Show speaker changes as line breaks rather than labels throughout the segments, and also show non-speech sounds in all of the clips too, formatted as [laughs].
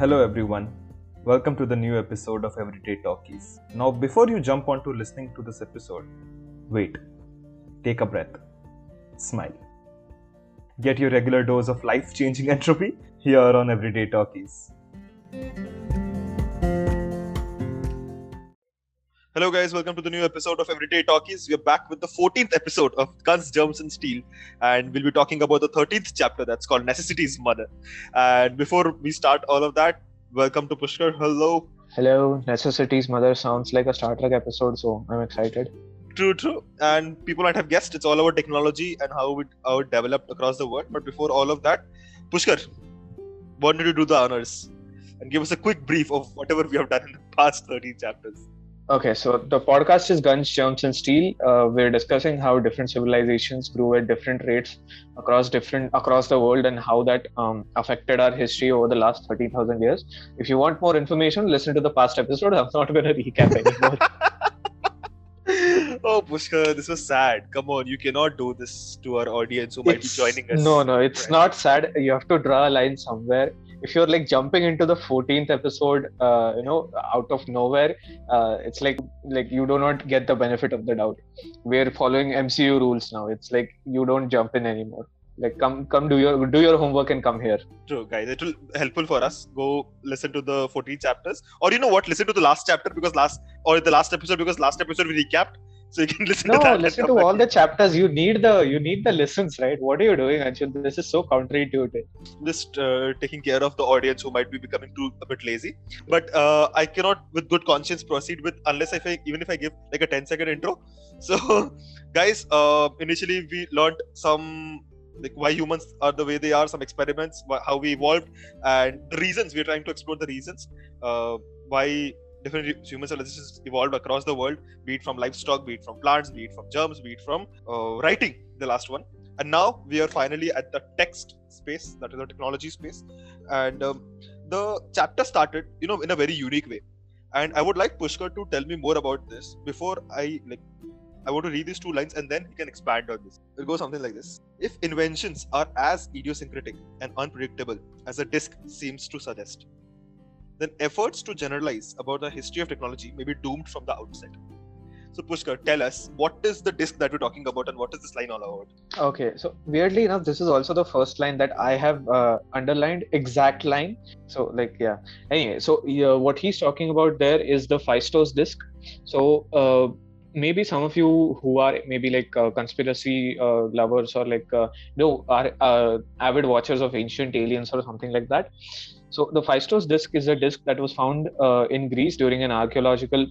Hello, everyone. Welcome to the new episode of Everyday Talkies. Now, before you jump onto listening to this episode, wait, take a breath, smile. Get your regular dose of life changing [laughs] entropy here on Everyday Talkies.
Hello, guys. Welcome to the new episode of Everyday Talkies. We are back with the 14th episode of Guns, Germs, and Steel, and we'll be talking about the 13th chapter that's called Necessity's Mother. And before we start all of that, welcome to Pushkar. Hello.
Hello, Necessity's Mother sounds like a Star Trek episode, so I'm excited.
True, true. And people might have guessed it's all about technology and how it, how it developed across the world. But before all of that, Pushkar, why don't you do the honors and give us a quick brief of whatever we have done in the past 13 chapters?
Okay, so the podcast is Guns, Germs, and Steel. Uh, we're discussing how different civilizations grew at different rates across different across the world and how that um, affected our history over the last thirteen thousand years. If you want more information, listen to the past episode. [laughs] I'm not going to recap anymore. [laughs]
oh, Pushkar, this was sad. Come on, you cannot do this to our audience who might be joining us.
No, no, it's
Right.
not sad. You have to draw a line somewhere. If you're like jumping into the 14th episode, uh, you know, out of nowhere, uh, it's like like you do not get the benefit of the doubt. We're following MCU rules now. It's like you don't jump in anymore. Like come come do your do your homework and come here.
True, guys. It will helpful for us. Go listen to the 14 chapters, or you know what? Listen to the last chapter because last or the last episode because last episode we recapped, so you can [laughs] listen
No,
to that.
listen to all the chapters. You need the you need the listens, right? What are you doing, Anshul? This is so counterintuitive.
Just uh, taking care of the audience who might be becoming too a bit lazy. But uh, I cannot, with good conscience, proceed with unless if I even if I give like a 10 second intro. [laughs] So, guys, uh, initially we learned some like why humans are the way they are, some experiments, how we evolved, and the reasons. We're trying to explore the reasons uh, why different human civilizations evolved across the world, be it from livestock, be it from plants, be it from germs, be it from uh, writing. The last one, and now we are finally at the text space, that is the technology space, and um, the chapter started, you know, in a very unique way. And I would like Pushkar to tell me more about this before I like. I want to read these two lines and then he can expand on this. It goes something like this If inventions are as idiosyncratic and unpredictable as a disk seems to suggest, then efforts to generalize about the history of technology may be doomed from the outset. So, Pushkar, tell us what is the disk that we're talking about and what is this line all about?
Okay, so weirdly enough, this is also the first line that I have uh, underlined exact line. So like yeah. Anyway, so yeah, what he's talking about there is the Phaistos disk. So uh, maybe some of you who are maybe like uh, conspiracy uh, lovers or like uh, no are uh, avid watchers of ancient aliens or something like that. So the Phaistos disk is a disk that was found uh, in Greece during an archaeological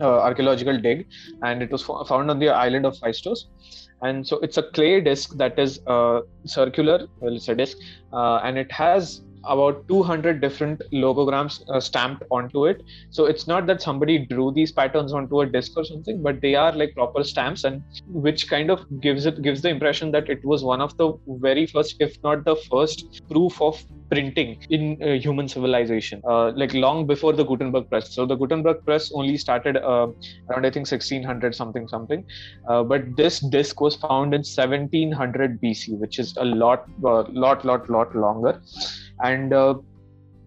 uh, archaeological dig, and it was fo- found on the island of Phaistos and so it's a clay disc that is circular well it's a disc uh, and it has about 200 different logograms uh, stamped onto it. So it's not that somebody drew these patterns onto a disc or something but they are like proper stamps and which kind of gives it gives the impression that it was one of the very first if not the first proof of printing in uh, human civilization uh, like long before the gutenberg press. So the gutenberg press only started uh, around i think 1600 something something. Uh, but this disc was found in 1700 BC, which is a lot, uh, lot, lot, lot longer, and uh,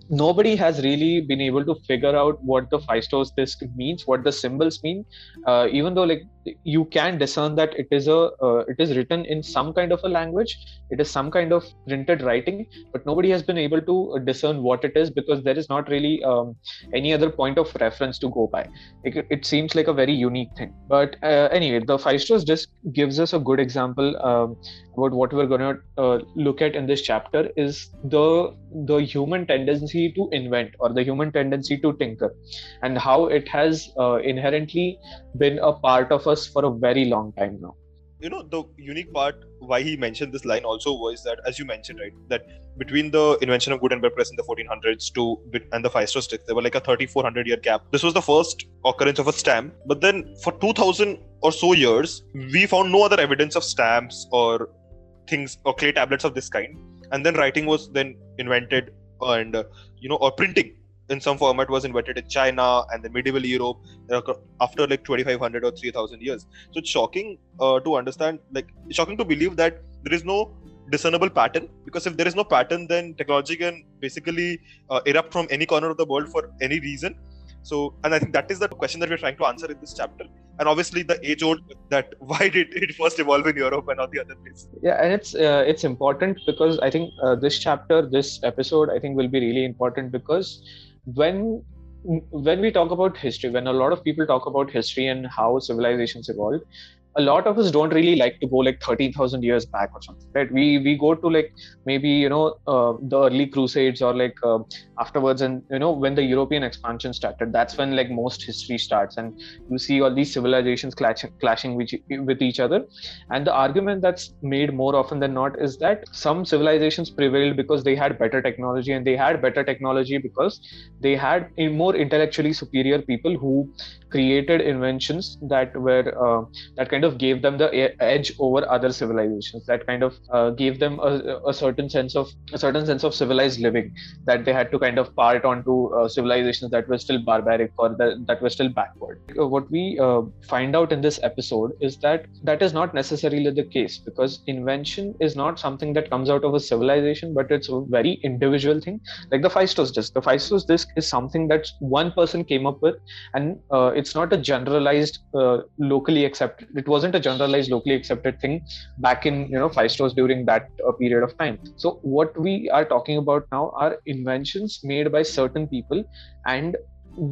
nobody has really been able to figure out what the Phaistos disc means, what the symbols mean. Uh, even though like you can discern that it is a, uh, it is written in some kind of a language, it is some kind of printed writing, but nobody has been able to discern what it is because there is not really um, any other point of reference to go by. It, it seems like a very unique thing. But uh, anyway, the five Phaistos just gives us a good example um, about what we're going to uh, look at in this chapter is the the human tendency to invent or the human tendency to tinker and how it has uh, inherently been a part of us for a very long time now.
You know the unique part why he mentioned this line also was that as you mentioned right that between the invention of gutenberg press in the 1400s to and the Phaistos stick there were like a 3400 year gap. This was the first occurrence of a stamp but then for 2000 or so years we found no other evidence of stamps or things or clay tablets of this kind. And then writing was then invented and uh, you know or printing in some format was invented in china and the medieval europe uh, after like 2500 or 3000 years. So it's shocking uh, to understand like shocking to believe that there is no discernible pattern because if there is no pattern then technology can basically uh, erupt from any corner of the world for any reason. So and i think that is the question that we're trying to answer in this chapter. And obviously the age old that [laughs] why did it first evolve in europe and not the other place?
Yeah and it's uh, it's important because i think uh, this chapter this episode i think will be really important because when when we talk about history when a lot of people talk about history and how civilizations evolved a lot of us don't really like to go like 13,000 years back or something, right? We we go to like maybe you know uh, the early Crusades or like uh, afterwards, and you know when the European expansion started. That's when like most history starts, and you see all these civilizations clashing clashing with, with each other. And the argument that's made more often than not is that some civilizations prevailed because they had better technology, and they had better technology because they had more intellectually superior people who created inventions that were uh, that kind of gave them the edge over other civilizations that kind of uh, gave them a, a, certain sense of a certain sense of civilized living that they had to kind of part onto uh, civilizations that were still barbaric or that, that were still backward. Uh, what we uh, find out in this episode is that that is not necessarily the case because invention is not something that comes out of a civilization but it's a very individual thing. Like the Phaistos disk the Phaistos disk is something that one person came up with and uh, it's not a generalized uh, locally accepted it wasn't a generalized locally accepted thing back in you know Phaistos during that uh, period of time. So what we are talking about now are inventions made by certain people and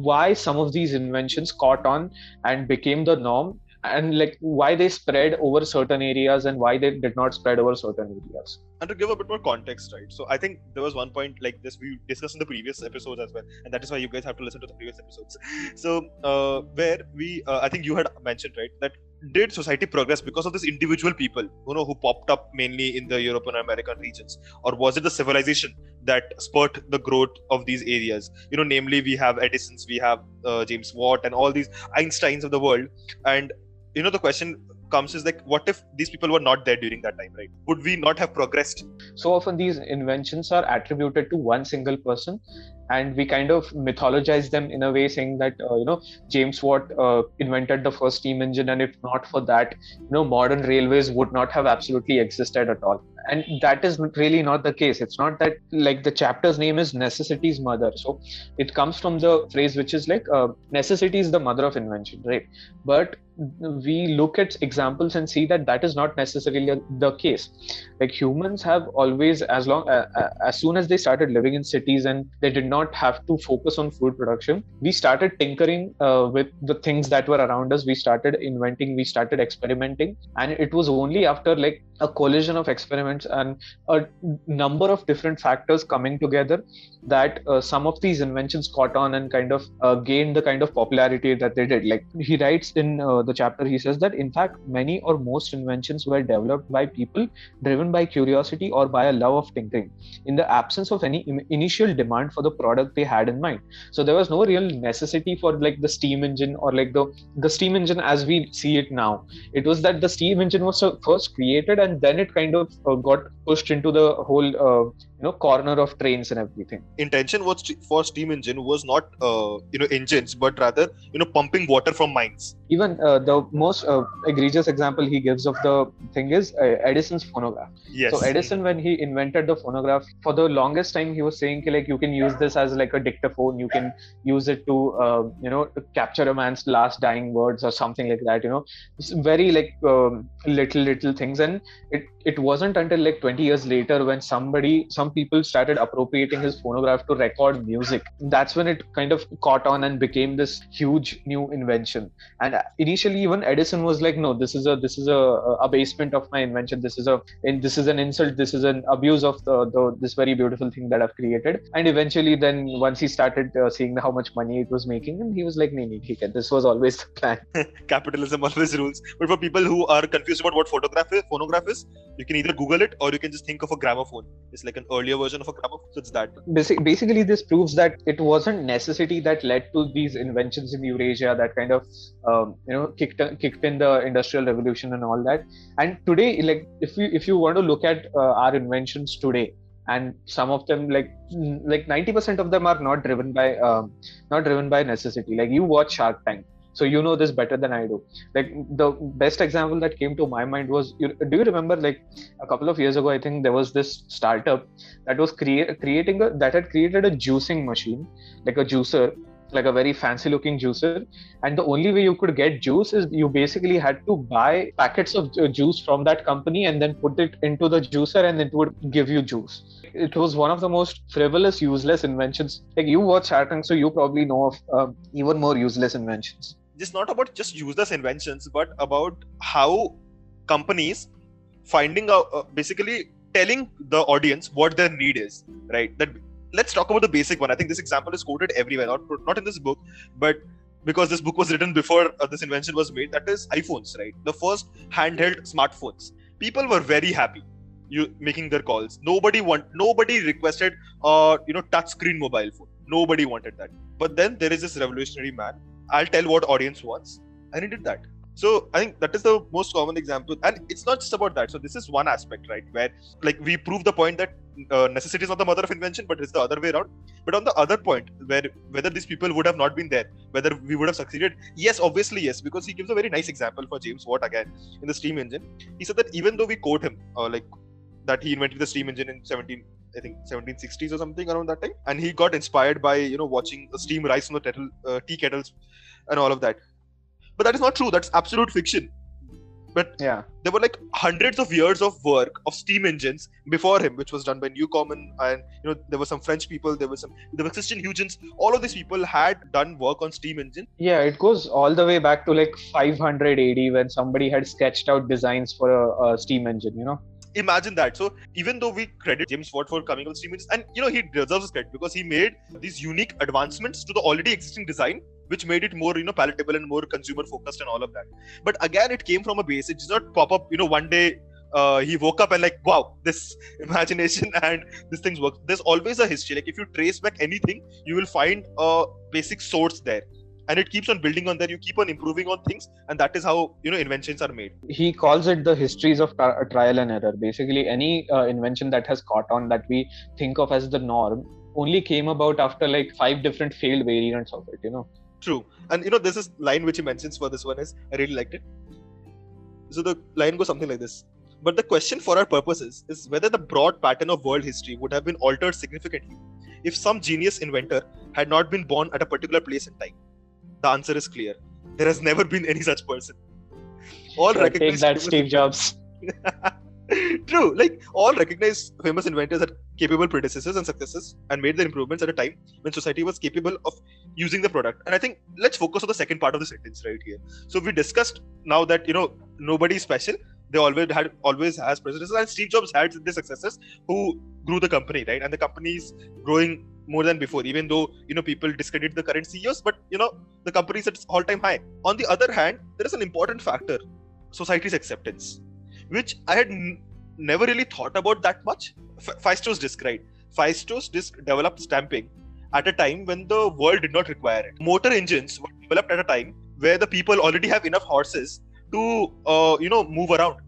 why some of these inventions caught on and became the norm and like why they spread over certain areas and why they did not spread over certain areas.
And to give a bit more context right so i think there was one point like this we discussed in the previous episodes as well and that is why you guys have to listen to the previous episodes. [laughs] So uh, where we uh, i think you had mentioned right that did society progress because of these individual people you know who popped up mainly in the european and american regions? Or was it the civilization that spurred the growth of these areas? You know namely we have edisons we have uh, james watt and all these einsteins of the world. And you know the question comes is like what if these people were not there during that time right? Would we not have progressed?
So often these inventions are attributed to one single person and we kind of mythologize them in a way saying that uh, you know james watt uh, invented the first steam engine and if not for that you know modern railways would not have absolutely existed at all. And that is really not the case. It's not that like the chapter's name is necessity's mother. So it comes from the phrase which is like uh, necessity is the mother of invention right? But we look at examples and see that that is not necessarily the case. Like humans have always as long uh, uh, as soon as they started living in cities and they did not have to focus on food production we started tinkering uh, with the things that were around us. We started inventing we started experimenting. And it was only after like a collision of experiments and a number of different factors coming together that uh, some of these inventions caught on and kind of uh, gained the kind of popularity that they did. Like he writes in uh, the chapter he says that in fact many or most inventions were developed by people driven by curiosity or by a love of tinkering in the absence of any Im- initial demand for the product they had in mind. So there was no real necessity for like the steam engine or like the the steam engine as we see it now. It was that the steam engine was first created and then it kind of uh, got pushed into the whole uh, you know corner of trains and everything.
Intention was for steam engine was not uh, you know engines but rather you know pumping water from mines.
Even uh, the most uh, egregious example he gives of the thing is uh, edison's phonograph.
Yes.
So edison when he invented the phonograph for the longest time he was saying like you can use this as like a dictaphone you can use it to uh, you know to capture a man's last dying words or something like that you know. It's very like um, little little things and it it wasn't until like 20 years later when somebody some people started appropriating his phonograph to record music. That's when it kind of caught on and became this huge new invention. And initially even edison was like no this is a this is a, abasement of my invention. This is a and this is an insult. This is an abuse of the, the this very beautiful thing that i've created. And eventually then once he started uh, seeing how much money it was making and he was like nee, nee, this was always the plan. [laughs]
Capitalism always rules. But for people who are confused about what photograph is phonograph is you can either google it or you can just think of a gramophone. It's like an earlier version of a gramophone so it's that.
Basically this proves that it wasn't necessity that led to these inventions in eurasia that kind of um, you know kicked kicked in the industrial revolution and all that. And today like if you if you want to look at uh, our inventions today and some of them like like 90% of them are not driven by um, not driven by necessity. Like you watch shark tank so you know this better than i do. Like the best example that came to my mind was do you remember like a couple of years ago i think there was this startup that was crea- creating a that had created a juicing machine like a juicer like a very fancy looking juicer. And the only way you could get juice is you basically had to buy packets of juice from that company and then put it into the juicer and it would give you juice. It was one of the most frivolous useless inventions. Like you watch Shark Tank so you probably know of uh, even more useless inventions
It's not about just useless inventions but about how companies finding out uh, basically telling the audience what their need is right that let's talk about the basic one. I think this example is quoted everywhere, not not in this book, but because this book was written before uh, this invention was made. That is iPhones, right? The first handheld smartphones. People were very happy you making their calls. Nobody want nobody requested uh you know touch screen mobile phone. Nobody wanted that. But then there is this revolutionary man. I'll tell what audience wants, and he did that. So i think that is the most common example. And it's not just about that. So this is one aspect right where like we prove the point that uh, necessity is not the mother of invention but it's the other way around. But on the other point where whether these people would have not been there whether we would have succeeded yes obviously yes because he gives a very nice example for james watt again in the steam engine. He said that even though we quote him uh, like that he invented the steam engine in 17 I think 1760s or something around that time, and he got inspired by you know watching the steam rise from the kettle, uh, tea kettles and all of that. But that is not true. That's absolute fiction. But
yeah.
there were like hundreds of years of work of steam engines before him which was done by newcomen and you know there were some french people there were some there were christian huygens. All of these people had done work on steam engine
yeah it goes all the way back to like 500 AD when somebody had sketched out designs for a, a steam engine you know
imagine that. So even though we credit James Watt for coming up with steam engines, and you know he deserves credit because he made these unique advancements to the already existing design which made it more you know palatable and more consumer focused and all of that. But again it came from a base. It did not pop up you know one day uh, he woke up and like wow this [laughs] imagination and this things work. There's always a history. Like if you trace back anything you will find a basic source there and it keeps on building on there you keep on improving on things and that is how you know inventions are made
he calls it the histories of tra- trial and error basically any uh, invention that has caught on that we think of as the norm only came about after like five different failed variants of it you know
True. And you know, this is line which he mentions for this one is I really liked it. So the line goes something like this. But the question for our purposes is whether the broad pattern of world history would have been altered significantly if some genius inventor had not been born at a particular place and time. The answer is clear. There has never been any such person.
All so recognize take that, Steve Jobs. [laughs]
True. Like all recognized famous inventors had capable predecessors and successors and made their improvements at a time when society was capable of using the product. And I think let's focus on the second part of the sentence right here. So we discussed now that you know nobody is special. They always had always has predecessors, and Steve Jobs had the successors who grew the company, right? And the company is growing more than before, even though you know people discredit the current CEOs, but you know the company is at all-time high. On the other hand, there is an important factor: society's acceptance which I had n- never really thought about that much. F- Phaistos disc, right? Phaistos disc developed stamping at a time when the world did not require it. Motor engines were developed at a time where the people already have enough horses to, uh, you know, move around,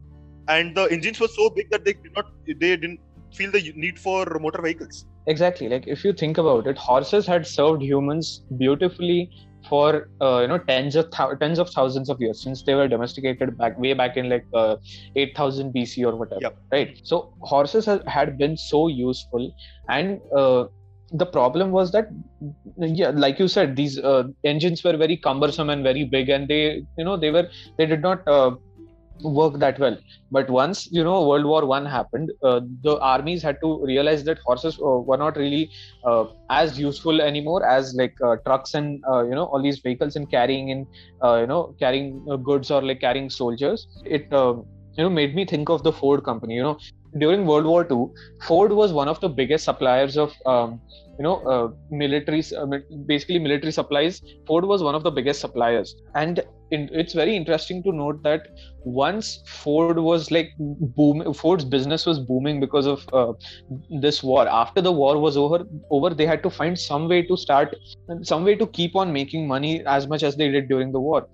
and the engines were so big that they did not, they didn't feel the need for motor vehicles.
Exactly. Like if you think about it, horses had served humans beautifully for uh, you know tens of th- tens of thousands of years since they were domesticated back way back in like uh, 8000 BC or whatever
yep.
right so horses had been so useful and uh, the problem was that yeah like you said these uh, engines were very cumbersome and very big and they you know they were they did not uh, work that well. But once you know world war one happened uh, the armies had to realize that horses uh, were not really uh, as useful anymore as like uh, trucks and uh, you know all these vehicles and carrying in uh, you know carrying goods or like carrying soldiers. It you know made me think of the ford company you know. During world war ii ford was one of the biggest suppliers of um, you know uh, military uh, basically military supplies. Ford was one of the biggest suppliers. And in, it's very interesting to note that once ford was like boom ford's business was booming because of uh, this war. After the war was over over they had to find some way to start some way to keep on making money as much as they did during the war.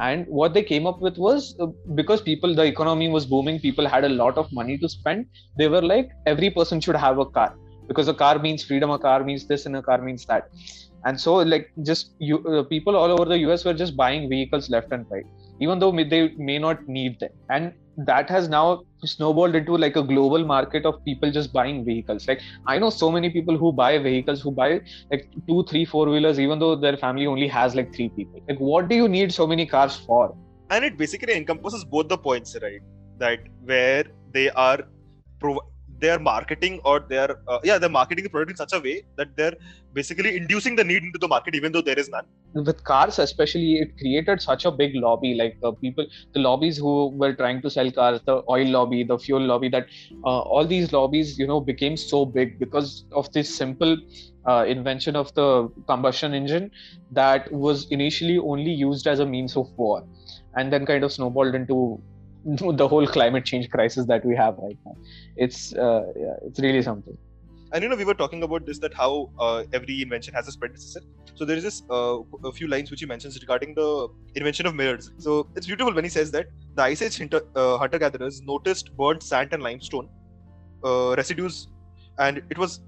And what they came up with was uh, because people the economy was booming people had a lot of money to spend they were like every person should have a car because a car means freedom a car means this and a car means that. And so like just you uh, people all over the us were just buying vehicles left and right even though they may not need them. And that has now snowballed into like a global market of people just buying vehicles. Like i know so many people who buy vehicles who buy like two three four wheelers even though their family only has like three people. Like what do you need so many cars for?
And it basically encompasses both the points right? That where they are prov- they are marketing or they are uh, yeah they're marketing the product in such a way that they're basically inducing the need into the market even though there is none.
With cars especially it created such a big lobby like the people the lobbies who were trying to sell cars the oil lobby the fuel lobby that uh, all these lobbies you know became so big because of this simple uh, invention of the combustion engine that was initially only used as a means of war and then kind of snowballed into [laughs] the whole climate change crisis that we have right now. It's uh, yeah, it's really something.
And you know, we were talking about this that how uh, every invention has a predecessor. So there is this uh, a few lines which he mentions regarding the invention of mirrors. So it's beautiful when he says that the Ice Age hunter, uh, hunter gatherers noticed burnt sand and limestone uh, residues, and it was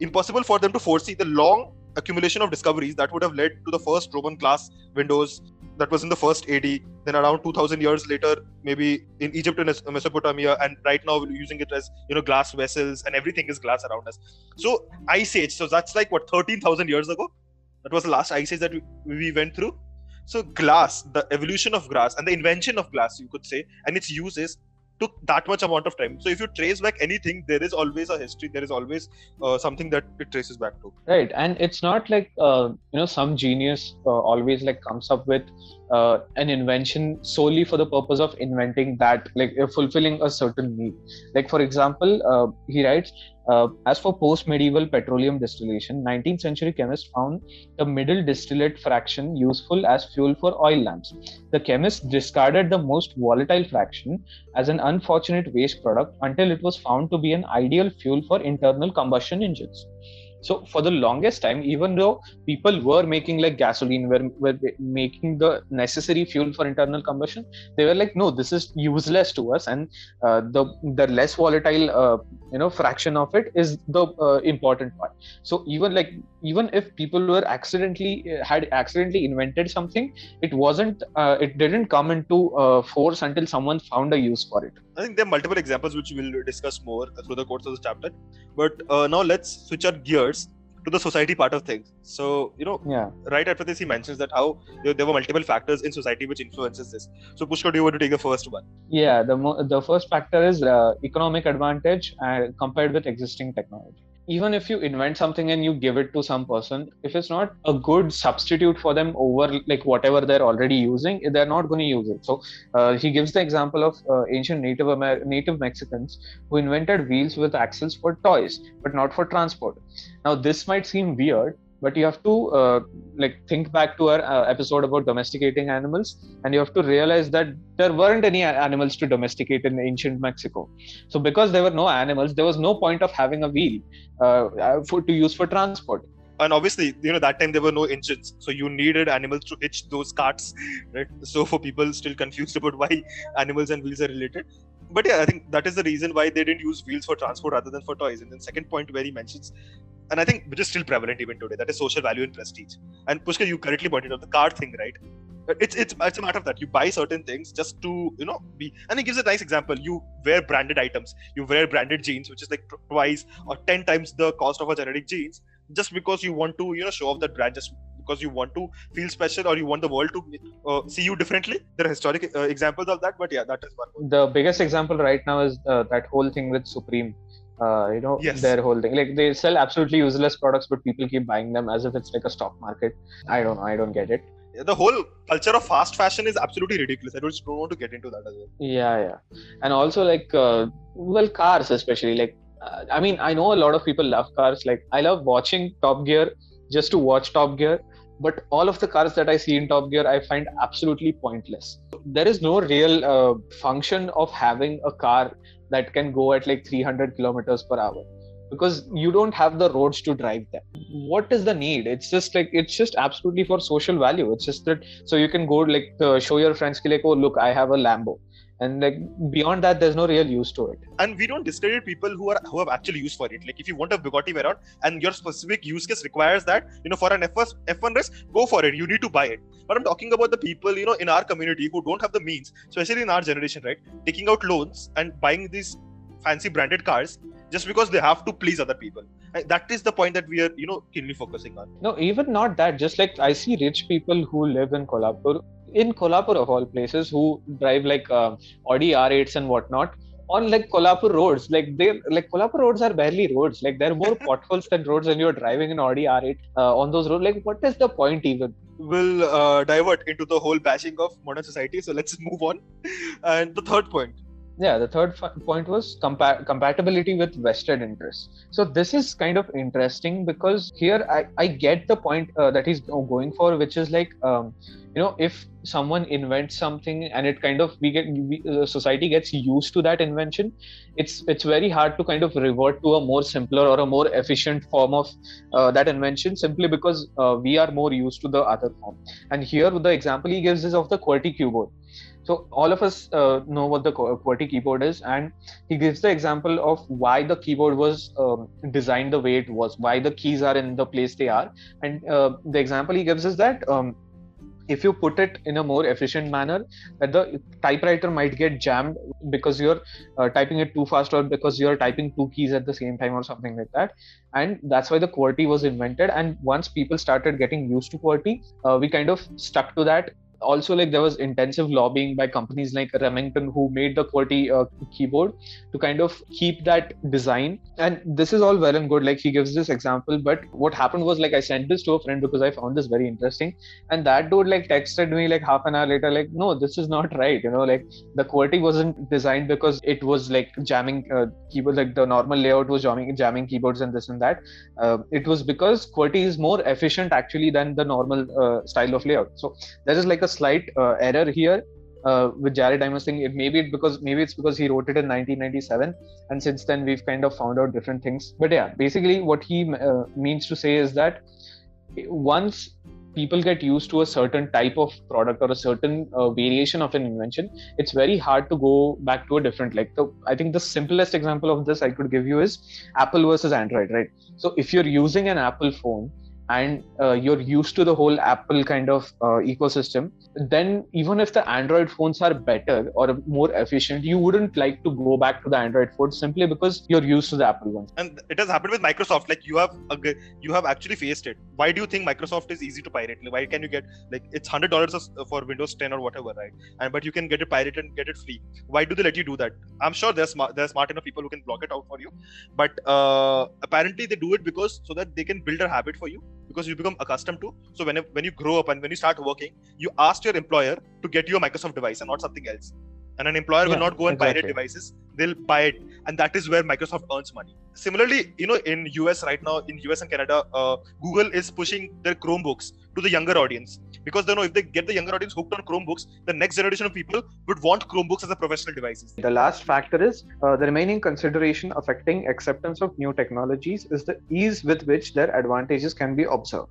impossible for them to foresee the long accumulation of discoveries that would have led to the first Roman glass windows that was in the first AD. Then around 2,000 years later, maybe in Egypt and Mesopotamia, and right now we're using it as you know glass vessels, and everything is glass around us. So ice age. So that's like what 13,000 years ago. That was the last ice age that we, we went through. So glass, the evolution of glass, and the invention of glass, you could say, and its uses took that much amount of time. So if you trace back anything, there is always a history. There is always uh, something that it traces back to.
Right, and it's not like uh, you know some genius uh, always like comes up with uh, an invention solely for the purpose of inventing that, like fulfilling a certain need. Like for example, uh, he writes, uh, as for post-medieval petroleum distillation, 19th century chemists found the middle distillate fraction useful as fuel for oil lamps. The chemists discarded the most volatile fraction as an unfortunate waste product until it was found to be an ideal fuel for internal combustion engines so for the longest time even though people were making like gasoline were, were making the necessary fuel for internal combustion they were like no this is useless to us. And uh, the the less volatile uh, you know fraction of it is the uh, important part. So even like even if people were accidentally uh, had accidentally invented something it wasn't uh, it didn't come into uh, force until someone found a use for it.
I think there are multiple examples which we'll discuss more through the course of this chapter. But now let's switch our gears to the society part of things. So you know,
yeah,
right after this, he mentions that how there were multiple factors in society which influences this. So Pushkar, do you want to take the first one?
Yeah, the mo- the first factor is uh, economic advantage uh, compared with existing technology even if you invent something and you give it to some person if it's not a good substitute for them over like whatever they're already using they're not going to use it. So uh, he gives the example of uh, ancient native Amer- native mexicans who invented wheels with axles for toys but not for transport. Now this might seem weird but you have to uh, like think back to our uh, episode about domesticating animals and you have to realize that there weren't any animals to domesticate in ancient mexico. So because there were no animals there was no point of having a wheel uh, uh for to use for transport.
And obviously you know that time there were no engines so you needed animals to hitch those carts right? So for people still confused about why [laughs] animals and wheels are related but yeah i think that is the reason why they didn't use wheels for transport rather than for toys and then second point where he mentions and I think which is still prevalent even today. That is social value and prestige. And Pushkar, you correctly pointed out the car thing, right? It's it's it's a matter of that. You buy certain things just to you know be. And he gives a nice example. You wear branded items. You wear branded jeans, which is like twice or ten times the cost of a generic jeans, just because you want to you know show off that brand, just because you want to feel special or you want the world to uh, see you differently. There are historic uh, examples of that, but yeah, that is one.
The biggest example right now is uh, that whole thing with Supreme. Uh, you know
yes.
their whole thing. Like they sell absolutely useless products but people keep buying them as if it's like a stock market. I don't know. I don't get it.
The whole culture of fast fashion is absolutely ridiculous. I just don't want to get into that as well.
Yeah yeah. And also like uh, well cars especially like uh, i mean i know a lot of people love cars. Like i love watching top gear just to watch top gear but all of the cars that i see in top gear i find absolutely pointless. There is no real uh, function of having a car that can go at like 300 kilometers per hour because you don't have the roads to drive them. What is the need? It's just like it's just absolutely for social value. It's just that so you can go like uh, show your friends like oh look i have a lambo and like beyond that there's no real use to it.
And we don't discredit people who are who have actually used for it. Like if you want a bugatti Veyron and your specific use case requires that you know for an f1 f1 race go for it. You need to buy it. But i'm talking about the people you know in our community who don't have the means especially in our generation right? Taking out loans and buying these fancy branded cars just because they have to please other people that is the point that we are you know keenly focusing on.
No even not that just like i see rich people who live in kolhapur in kolhapur of all places who drive like uh, audi r8s and whatnot on like kolhapur roads. Like they like kolhapur roads are barely roads. Like there are more [laughs] potholes than roads and you're driving an audi r8 uh, on those roads. Like what is the point even?
We'll uh, divert into the whole bashing of modern society. So let's [laughs] move on. And the third point
yeah the third point was compa- compatibility with vested interests. So this is kind of interesting because here i, I get the point uh, that he's going for which is like um, you know if someone invents something and it kind of we get we, uh, society gets used to that invention it's it's very hard to kind of revert to a more simpler or a more efficient form of uh, that invention simply because uh, we are more used to the other form. And here the example he gives is of the qwerty keyboard so all of us uh, know what the QWERTY keyboard is, and he gives the example of why the keyboard was um, designed the way it was, why the keys are in the place they are, and uh, the example he gives is that um, if you put it in a more efficient manner, that the typewriter might get jammed because you're uh, typing it too fast or because you're typing two keys at the same time or something like that, and that's why the QWERTY was invented. And once people started getting used to QWERTY, uh, we kind of stuck to that also like there was intensive lobbying by companies like remington who made the qwerty uh, keyboard to kind of keep that design. And this is all well and good like he gives this example but what happened was like i sent this to a friend because i found this very interesting. And that dude like texted me like half an hour later like no this is not right you know like the qwerty wasn't designed because it was like jamming uh, keyboard like the normal layout was jamming jamming keyboards and this and that. Uh, it was because qwerty is more efficient actually than the normal uh, style of layout. So there is like a slight uh, error here uh, with Jared thing. It maybe it because maybe it's because he wrote it in 1997, and since then we've kind of found out different things. But yeah, basically what he uh, means to say is that once people get used to a certain type of product or a certain uh, variation of an invention it's very hard to go back to a different like the, i think the simplest example of this i could give you is apple versus android right so if you're using an apple phone and uh, you're used to the whole apple kind of uh, ecosystem then even if the android phones are better or more efficient you wouldn't like to go back to the android phone simply because you're used to the apple ones.
And it has happened with microsoft like you have you have actually faced it. Why do you think microsoft is easy to pirate? Why can you get like it's hundred dollars for windows 10 or whatever right? And but you can get it pirated and get it free. Why do they let you do that? I'm sure there's smart there's smart enough people who can block it out for you. But uh, apparently they do it because so that they can build a habit for you because you become accustomed to so when when you grow up and when you start working you ask your employer to get you a microsoft device and not something else and an employer yeah, will not go and exactly. pirate devices. They'll buy it. And that is where microsoft earns money. Similarly you know in us right now in us and canada uh, google is pushing their chromebooks to the younger audience. Because they know if they get the younger audience hooked on chromebooks the next generation of people would want chromebooks as a professional devices.
The last factor is uh, the remaining consideration affecting acceptance of new technologies is the ease with which their advantages can be observed.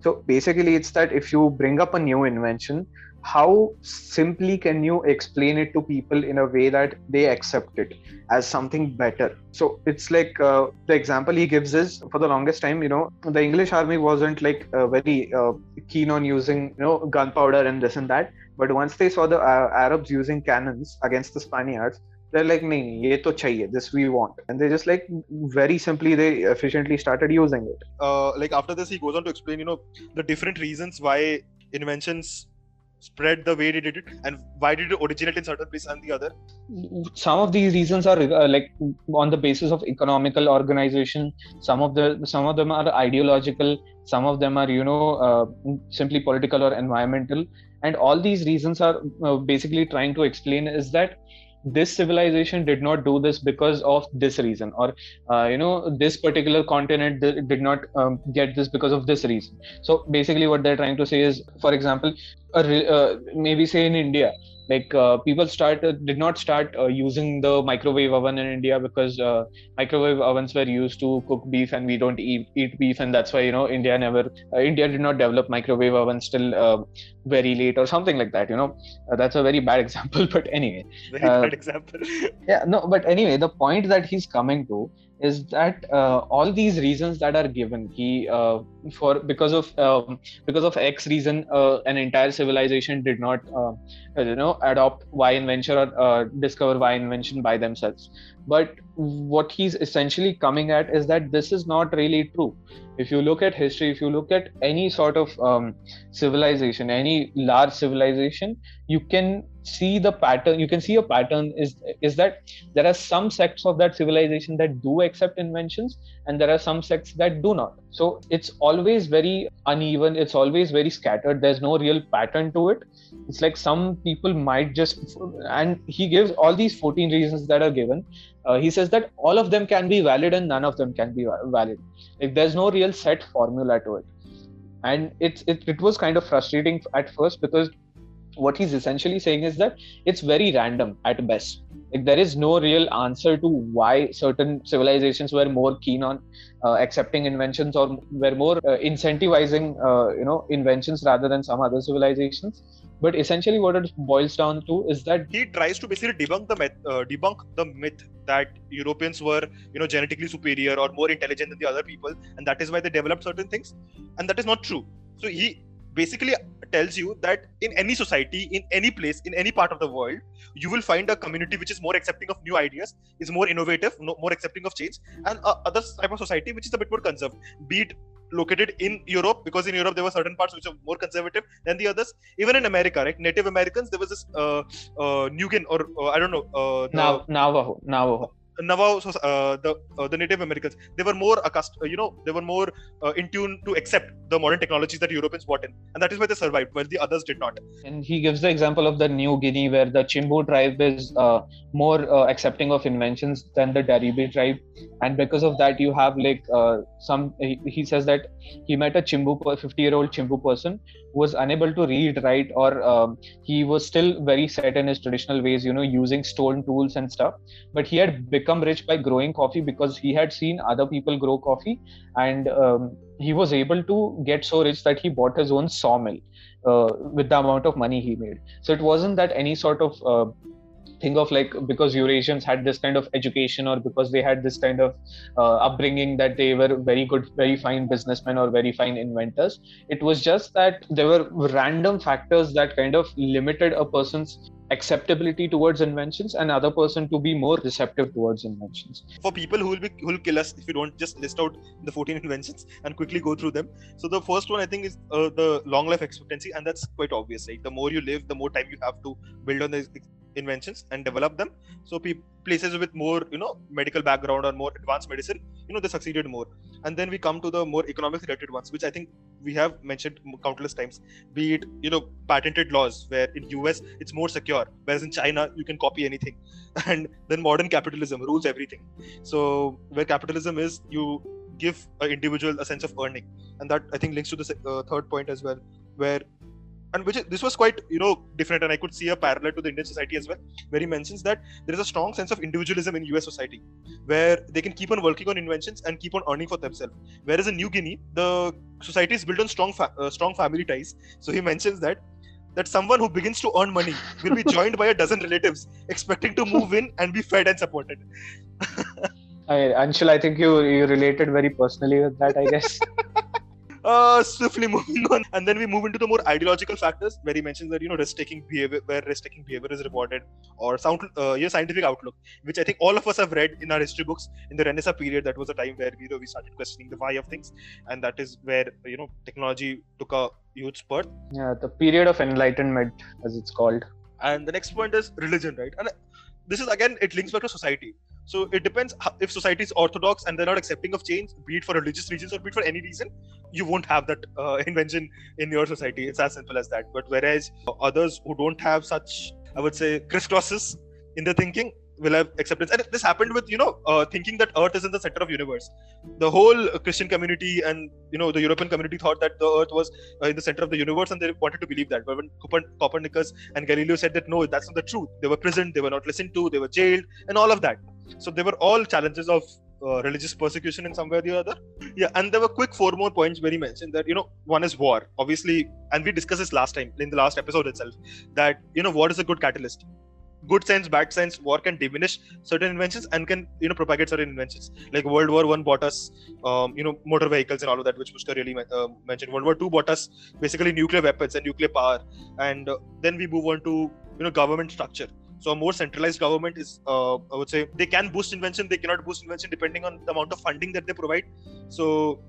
So basically it's that if you bring up a new invention how simply can you explain it to people in a way that they accept it as something better? So it's like uh, the example he gives is for the longest time you know the english army wasn't like uh, very uh, keen on using you know gunpowder and this and that. But once they saw the uh, arabs using cannons against the spaniards they're like nahi ye to chahiye this we want. And they just like very simply they efficiently started using it.
Uh, like after this he goes on to explain you know the different reasons why inventions spread the way they did it? And why did it originate in certain place and the other?
Some of these reasons are uh, like on the basis of economical organization. Some of the some of them are ideological. Some of them are you know uh, simply political or environmental. And all these reasons are uh, basically trying to explain is that this civilization did not do this because of this reason or uh, you know this particular continent did not um, get this because of this reason. So basically what they're trying to say is for example uh, maybe say in india like uh, people start uh, did not start uh, using the microwave oven in india because uh, microwave ovens were used to cook beef and we don't eat, eat beef and that's why you know india never uh, india did not develop microwave ovens till uh, very late or something like that you know Uh, that's a very bad [laughs] example but anyway
Very bad example.
yeah no but anyway the point that he's coming to is that uh, all these reasons that are given he uh, for because of um, because of x reason uh, an entire civilization did not uh, you know adopt y invention or uh, discover y invention by themselves. But what he's essentially coming at is that this is not really true. If you look at history if you look at any sort of um, civilization any large civilization you can see the pattern you can see a pattern is is that there are some sects of that civilization that do accept inventions and there are some sects that do not. So it's always very uneven it's always very scattered there's no real pattern to it. It's like some people might just and he gives all these 14 reasons that are given. Uh, he says that all of them can be valid and none of them can be valid. Like there's no real set formula to it. And it's it, it was kind of frustrating at first because what he's essentially saying is that it's very random at best like there is no real answer to why certain civilizations were more keen on uh, accepting inventions or were more uh, incentivizing uh, you know inventions rather than some other civilizations but essentially what it boils down to is that
he tries to basically debunk the myth, uh, debunk the myth that Europeans were, you know, genetically superior or more intelligent than the other people, and that is why they developed certain things, and that is not true. So he basically tells you that in any society, in any place, in any part of the world, you will find a community which is more accepting of new ideas, is more innovative, no, more accepting of change, and other type of society which is a bit more conserved, be it located in Europe because in Europe there were certain parts which are more conservative than the others. Even in America, right? Native Americans, there was this uh, uh, Nugan or uh, I don't know uh,
now Navajo Navajo
Navajo, uh, the uh, the Native Americans, they were more accustomed, you know, they were more uh, in tune to accept the modern technologies that Europeans brought in, and that is why they survived, while the others did not.
and he gives the example of the New Guinea where the Chimbu tribe is uh, more uh, accepting of inventions than the Daribi tribe, and because of that you have like uh, some. He, says that he met a Chimbu, fifty-year-old Chimbu person who was unable to read, write, or um, he was still very set in his traditional ways, you know, using stone tools and stuff. But he had become rich by growing coffee because he had seen other people grow coffee, and um, he was able to get so rich that he bought his own sawmill uh, with the amount of money he made. So it wasn't that any sort of uh, thing of like because Eurasians had this kind of education or because they had this kind of uh, upbringing that they were very good, very fine businessmen or very fine inventors. It was just that there were random factors that kind of limited a person's acceptability towards inventions and other person to be more receptive towards inventions
For people who will be who will kill us if you don't just list out the 14 [laughs] inventions and quickly go through them. So the first one I think is uh, the long life expectancy, and that's quite obvious. Right, the more you live, the more time you have to build on the inventions and develop them. So pe- places with more you know medical background or more advanced medicine, you know they succeeded more. And then we come to the more economic related ones, which I think we have mentioned countless times. Be it you know patented laws, where in US it's more secure, whereas in China you can copy anything. [laughs] And then modern capitalism rules everything. So where capitalism is, you give an individual a sense of earning, and that I think links to the uh, third point as well, where and which is, this was quite you know different, and I could see a parallel to the Indian society as well, where he mentions that there is a strong sense of individualism in US society, where they can keep on working on inventions and keep on earning for themselves. Whereas in New Guinea, the society is built on strong fa- uh, strong family ties. So he mentions that that someone who begins to earn money will be joined by a dozen relatives expecting to move in and be fed and supported. [laughs]
I, Anshul, I think you you related very personally with that, I guess. [laughs]
uh, swiftly moving on, and then we move into the more ideological factors, where he mentions that you know risk-taking behavior, where risk-taking behavior is rewarded, or sound, uh, your scientific outlook, which I think all of us have read in our history books in the Renaissance period. That was a time where you know we started questioning the why of things, and that is where you know technology took a huge spurt.
yeah, the period of enlightenment, as it's called.
And the next point is religion, right? And this is again it links back to society. So it depends if society is orthodox and they're not accepting of change, be it for religious reasons or be it for any reason, you won't have that uh, [laughs] invention in your society. It's as simple as that. But whereas others who don't have such, I would say, crisscrosses in their thinking, will have acceptance. And this happened with you know uh, thinking that Earth is in the center of universe. The whole Christian community and you know the European community thought that the Earth was uh, in the center of the universe, and they wanted to believe that. But when Copernicus and Galileo said that no, that's not the truth. They were prisoned, they were not listened to, they were jailed, and all of that. So they were all challenges of uh, religious persecution in some way or the other. Yeah, and there were quick four more points where he mentioned that you know one is war, obviously, and we discussed this last time in the last episode itself. That you know war is a good catalyst. Good sense, bad sense, war can diminish certain inventions and can you know propagate certain inventions. Like World War One bought us, um, you know, motor vehicles and all of that, which Pushkar really uh, mentioned. World War Two bought us basically nuclear weapons and nuclear power, and uh, then we move on to you know government structure so a more centralized government is, uh, I would say, they can boost invention, they cannot boost invention depending on the amount of funding that they provide. So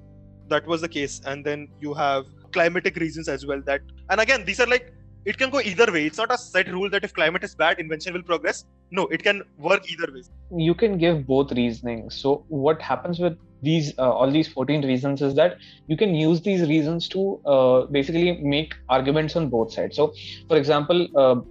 that was the case. And then you have climatic reasons as well. That and again, these are like it can go either way. It's not a set rule that if climate is bad, invention will progress. No, it can work either way.
You can give both reasoning. So what happens with these uh, all these 14 reasons is that you can use these reasons to uh, basically make arguments on both sides. So, for example. Uh,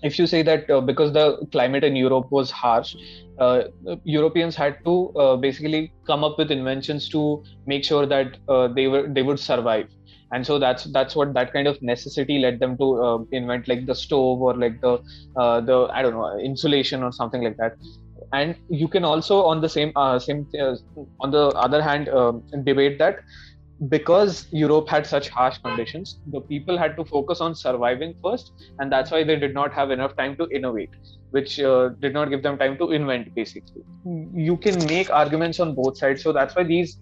if you say that uh, because the climate in Europe was harsh, uh, Europeans had to uh, basically come up with inventions to make sure that they were they would survive, and so that's that's what that kind of necessity led them to uh, invent like the stove or like the uh, the I don't know insulation or something like that. And you can also on the same uh, same on the other hand um, debate that because Europe had such harsh conditions, the people had to focus on surviving first, and that's why they did not have enough time to innovate, which uh, did not give them time to invent. Basically, you can make arguments on both sides, so that's why these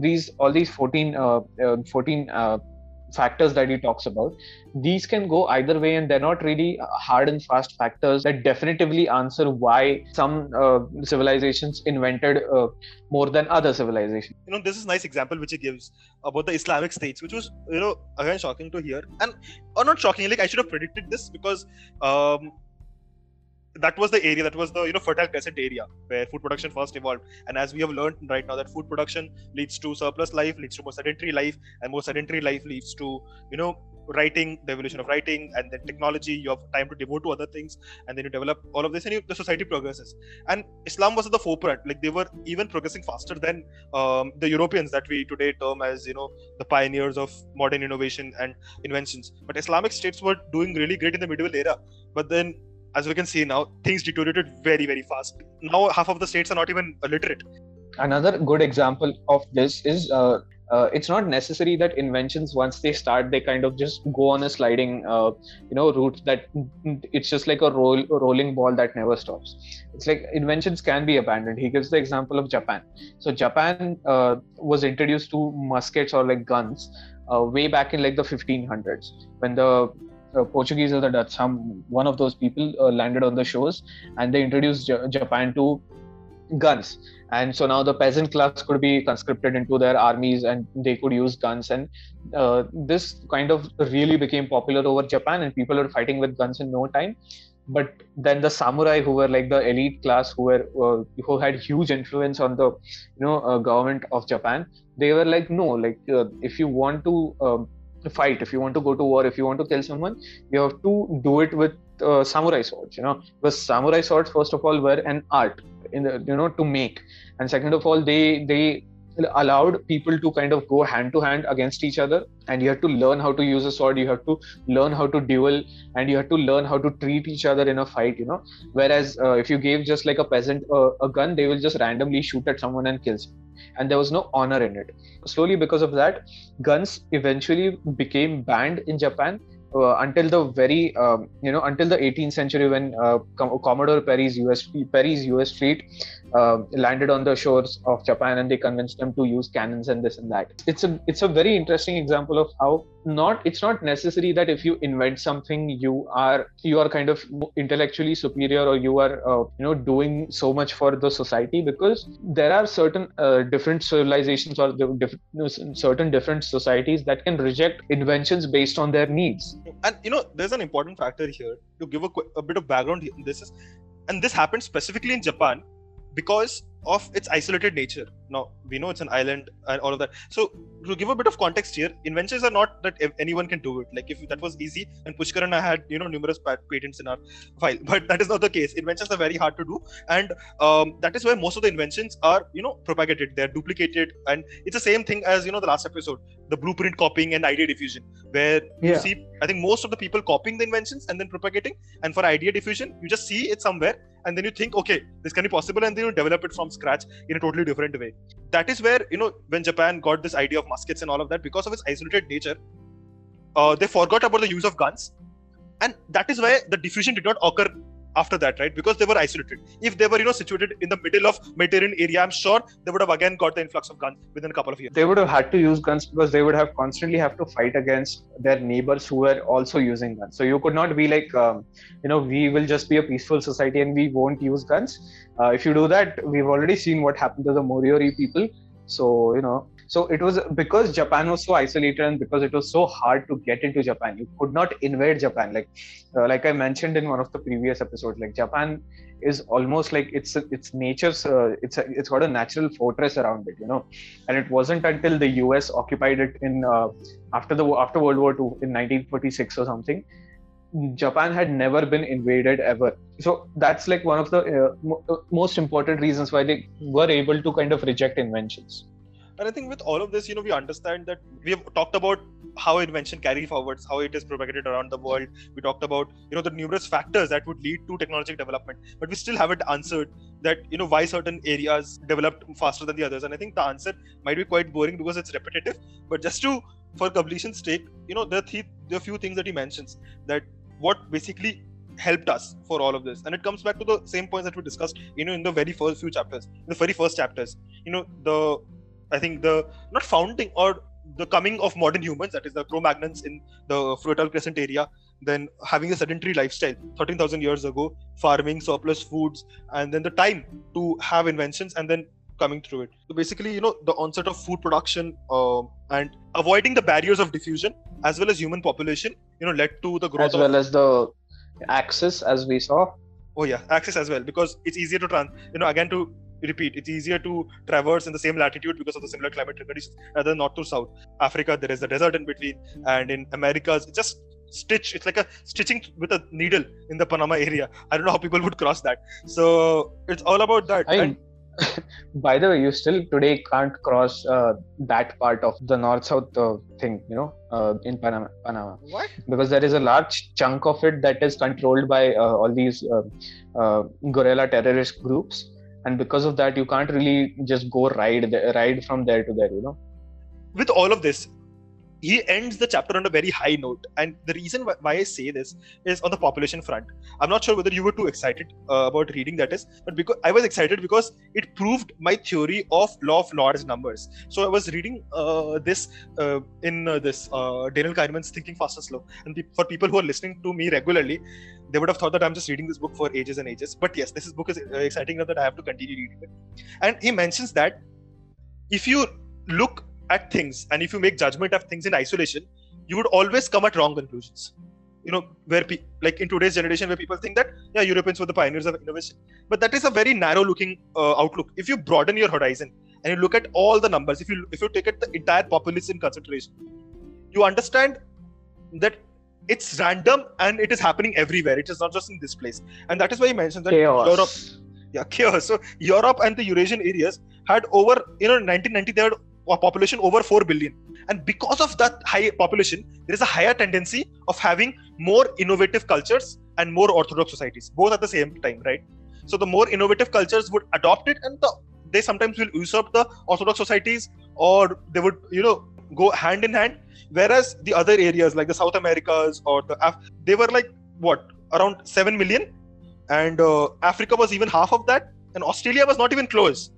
these all these 14 uh, uh, 14 uh, factors that he talks about these can go either way and they're not really hard and fast factors that definitively answer why some uh, civilizations invented uh, more than other civilizations.
You know this is a nice example which he gives about the islamic states which was you know again shocking to hear. And or not shocking like i should have predicted this because um, that was the area that was the you know fertile crescent area where food production first evolved. And as we have learned right now that food production leads to surplus life leads to more sedentary life and more sedentary life leads to you know writing the evolution of writing and then technology you have time to devote to other things and then you develop all of this and you, the society progresses. And islam was at the forefront. Like they were even progressing faster than um, the europeans that we today term as you know the pioneers of modern innovation and inventions. But islamic states were doing really great in the medieval era. But then as we can see now, things deteriorated very, very fast. Now, half of the states are not even literate.
Another good example of this is uh, uh, it's not necessary that inventions once they start they kind of just go on a sliding uh, you know route that it's just like a roll rolling ball that never stops it's like inventions can be abandoned he gives the example of japan so japan uh, was introduced to muskets or like guns uh, way back in like the 1500s when the uh, Portuguese or the Dutch, some one of those people uh, landed on the shores, and they introduced J- Japan to guns. And so now the peasant class could be conscripted into their armies, and they could use guns. And uh, this kind of really became popular over Japan, and people were fighting with guns in no time. But then the samurai, who were like the elite class, who were uh, who had huge influence on the you know uh, government of Japan, they were like, no, like uh, if you want to um, fight. If you want to go to war if you want to kill someone you have to do it with uh, samurai swords you know. Because samurai swords first of all were an art in the, you know to make. And second of all they they allowed people to kind of go hand to hand against each other. And you have to learn how to use a sword you have to learn how to duel and you have to learn how to treat each other in a fight you know. Whereas uh, if you gave just like a peasant uh, a gun they will just randomly shoot at someone and kill someone. And there was no honor in it. Slowly, because of that, guns eventually became banned in Japan uh, until the very um, you know until the 18th century when uh, Com- Commodore Perry's US Perry's US fleet uh, landed on the shores of Japan and they convinced them to use cannons and this and that. It's a it's a very interesting example of how not it's not necessary that if you invent something you are you are kind of intellectually superior or you are uh, you know doing so much for the society because there are certain uh, different civilizations or different, certain different societies that can reject inventions based on their needs.
And you know there's an important factor here to give a, a bit of background this is and this happened specifically in japan because of its isolated nature now we know it's an island and all of that. So to give a bit of context here inventions are not that anyone can do it. Like if that was easy and pushkar and i had you know numerous patents in our [laughs] file. But that is not the case. Inventions are very hard to do. And um, that is why most of the inventions are you know propagated. They're duplicated. And it's the same thing as you know the last episode the blueprint copying and idea diffusion where you see i think most of the people copying the inventions and then propagating. And for idea diffusion you just see it somewhere and then you think okay this can be possible and then you develop it from scratch in a totally different way that is where you know when japan got this idea of muskets and all of that because of its isolated nature uh, they forgot about the use of guns. And that is why the diffusion did not occur after that right because they were isolated if they were you know situated in the middle of mediterranean area i'm sure they would have again got the influx of guns within a couple of years
They would have had to use guns because they would have constantly have to fight against their neighbors who were also using guns. So you could not be like, um, you know, we will just be a peaceful society and we won't use guns. Uh, if you do that, we've already seen what happened to the Moriori people. So you know, so it was because Japan was so isolated and because it was so hard to get into Japan. You could not invade Japan. Like, uh, like I mentioned in one of the previous episodes, like Japan is almost like it's it's nature's uh, it's a, it's got a natural fortress around it, you know. And it wasn't until the U.S. occupied it in uh, after the after World War II in 1946 or something. Japan had never been invaded ever. So that's like one of the uh, uh, most important reasons why they were able to kind of reject inventions.
And I think with all of this, you know, we understand that we have talked about how invention carry forwards, how it is propagated around the world. We talked about, you know, the numerous factors that would lead to technological development, but we still haven't answered that, you know, why certain areas developed faster than the others. And I think the answer might be quite boring because it's repetitive. But just to, for completion's sake, you know, there are, th- there are few things that he mentions that what basically helped us for all of this and it comes back to the same points that we discussed you know in the very first few chapters the very first chapters you know the I think the not founding or the coming of modern humans, that is the Cro-Magnons in the Fertile Crescent area, then having a sedentary lifestyle 13,000 years ago, farming, surplus foods, and then the time to have inventions and then coming through it. So basically, you know, the onset of food production uh, and avoiding the barriers of diffusion as well as human population, you know, led to the growth
as
of
well as the access, as we saw
oh yeah access as well because it's easier to trans you know again to repeat it's easier to traverse in the same latitude because of the similar climatic conditions rather than north to south. Africa there is a desert in between and in americas it's just stitch it's like a stitching with a needle in the panama area. I don't know how people would cross that. So it's all about that.
I
And- [laughs]
by the way, you still today can't cross uh, that part of the north-south uh, thing, you know, uh, in Panama, Panama,
what?
Because there is a large chunk of it that is controlled by uh, all these uh, uh, guerrilla terrorist groups, and because of that, you can't really just go ride ride from there to there, you know.
with all of this he ends the chapter on a very high note. And the reason why i say this is on the population front. I'm not sure whether you were too excited uh, about reading that is but because i was excited because it proved my theory of law of large numbers. So i was reading uh, this uh, in uh, this uh, daniel kahneman's thinking fast and slow. And pe- for people who are listening to me regularly they would have thought that i'm just reading this book for ages and ages. But yes this is book is uh, exciting enough that i have to continue reading it. And he mentions that if you look at things and if you make judgment of things in isolation you would always come at wrong conclusions. You know where pe- like in today's generation where people think that yeah europeans were the pioneers of innovation. But that is a very narrow looking uh, outlook. If you broaden your horizon and you look at all the numbers if you if you take it the entire populace in consideration you understand that it's random and it is happening everywhere. It is not just in this place. And that is why he mentioned that
Chaos.
europe yeah [laughs] chaos. So europe and the eurasian areas had over you know 1990 they had population over 4 billion. And because of that high population there is a higher tendency of having more innovative cultures and more orthodox societies. Both at the same time right? So the more innovative cultures would adopt it and the, they sometimes will usurp the orthodox societies or they would you know go hand in hand. Whereas the other areas like the south americas or the Af- they were like what around 7 million? And uh, africa was even half of that and australia was not even close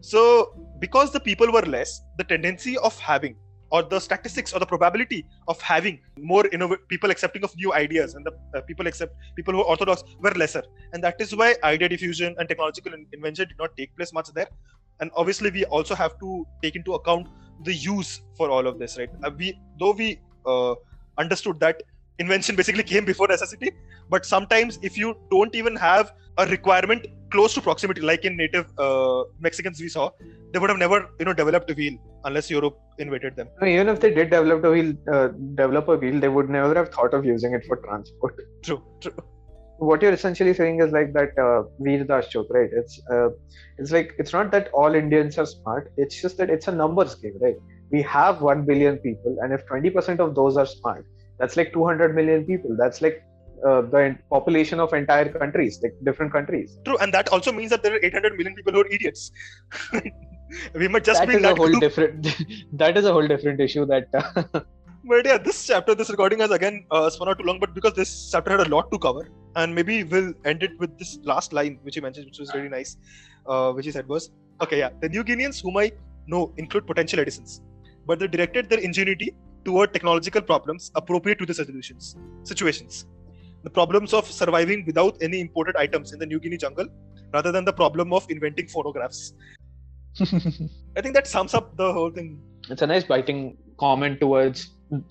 so because the people were less the tendency of having or the statistics or the probability of having more innov- people accepting of new ideas and the uh, people accept people who are orthodox were lesser. And that is why idea diffusion and technological in- invention did not take place much there. And obviously we also have to take into account the use for all of this right? Uh, we though we uh, understood that invention basically came before necessity. But sometimes, if you don't even have a requirement close to proximity, like in native uh, Mexicans we saw, they would have never, you know, developed a wheel unless Europe invented them.
No, even if they did develop a wheel, uh, develop a wheel, they would never have thought of using it for transport.
True, true.
What you're essentially saying is like that uh, Veer Das joke, right? It's uh, it's like it's not that all Indians are smart. It's just that it's a numbers game, right? We have one billion people, and if 20% of those are smart, that's like 200 million people. That's like uh, the population of entire countries, like different countries.
True, and that also means that there are 800 million people who are idiots. [laughs] we might just
that
be
is
that
a whole
group.
different. [laughs] that is a whole different issue. That uh, [laughs]
But yeah, this chapter, this recording has again uh, spun out too long, but because this chapter had a lot to cover, and maybe we'll end it with this last line which he mentioned, which was really nice, uh, which he said was, okay, yeah, the New Guineans whom I know include potential Edisons, but they directed their ingenuity toward technological problems appropriate to the solutions, situations. The problems of surviving without any imported items in the New Guinea jungle, rather than the problem of inventing photographs. [laughs] I think that sums up the whole thing.
it's a nice biting comment towards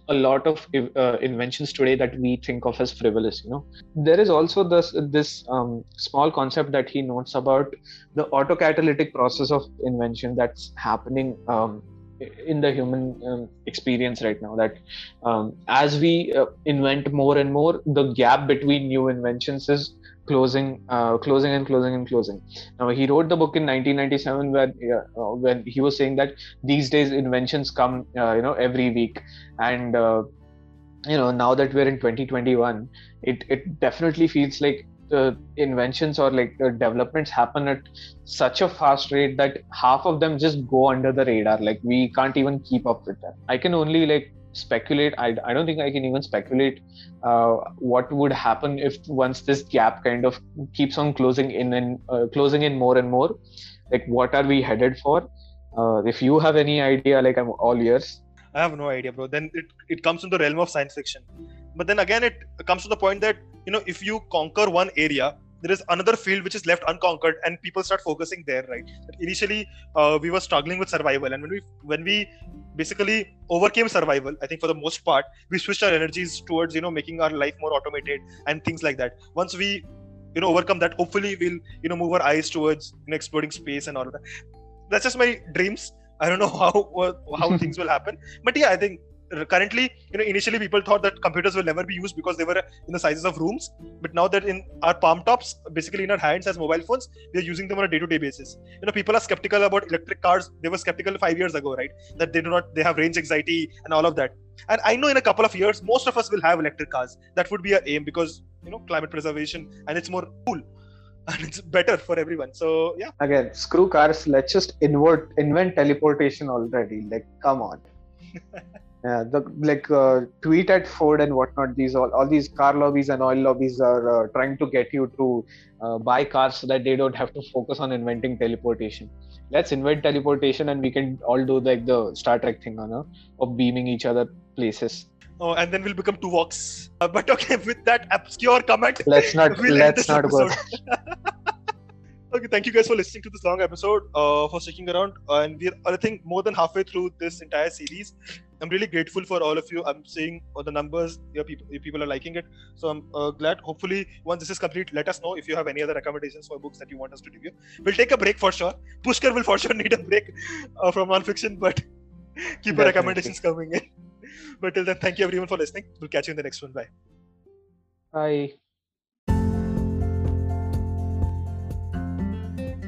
a lot of uh, inventions today that we think of as frivolous you know there is also this this um, small concept that he notes about the autocatalytic process of invention that's happening um, in the human um, experience right now that um, as we uh, invent more and more the gap between new inventions is closing uh, closing and closing and closing. Now he wrote the book in 1997 where uh, when he was saying that these days inventions come uh, you know every week. And uh, you know now that we're in 2021 it it definitely feels like the inventions or like developments happen at such a fast rate that half of them just go under the radar. Like we can't even keep up with them. I can only like speculate. I, I don't think i can even speculate uh, what would happen if once this gap kind of keeps on closing in and uh, closing in more and more. Like what are we headed for? Uh, if you have any idea like i'm all ears.
I have no idea, bro. Then it, it comes in the realm of science fiction. But then again, it comes to the point that, you know, if you conquer one area, there is another field which is left unconquered and people start focusing there, right? But initially, uh, we were struggling with survival. And when we, when we basically overcame survival, I think for the most part, we switched our energies towards, you know, making our life more automated and things like that. Once we, you know, overcome that, hopefully we'll, you know, move our eyes towards you know, exploring space and all of that. That's just my dreams. I don't know [laughs] how how things will happen, but yeah, I think currently, you know, initially people thought that computers will never be used because they were in the sizes of rooms, but now that in our palm tops, basically in our hands as mobile phones, we are using them on a day-to-day basis. You know, people are skeptical about electric cars. They were skeptical five years ago, right? That they do not, they have range anxiety and all of that. And I know in a couple of years, most of us will have electric cars. That would be our aim because you know climate preservation and it's more cool [laughs] and it's better for everyone. So yeah.
Again, screw cars. Let's just invert invent teleportation already. Like, come on. [laughs] yeah, the like uh, tweet at Ford and whatnot. These all all these car lobbies and oil lobbies are uh, trying to get you to uh, buy cars so that they don't have to focus on inventing teleportation. Let's invent teleportation and we can all do like the Star Trek thing, on of beaming each other places.
Oh, and then we'll become Tuvok. Uh, but okay, [laughs] with that obscure comment,
let's not [laughs]
we'll
let's not go. [laughs]
okay, thank you guys for listening to this long episode, uh, for sticking around, and we're I think more than halfway through this entire series. I'm really grateful for all of you. I'm seeing all the numbers. Your people, your people are liking it, so I'm uh, glad. Hopefully, once this is complete, let us know if you have any other recommendations for books that you want us to review. We'll take a break for sure. Pushkar will for sure need a break uh, from nonfiction, but [laughs] keep your
Definitely.
recommendations coming in. But till then, thank you everyone for listening. We'll catch you in the next one. Bye.
Bye.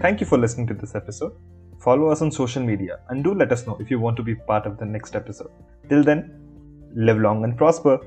Thank you for listening to this episode. Follow us on social media and do let us know if you want to be part of the next episode. Till then, live long and prosper.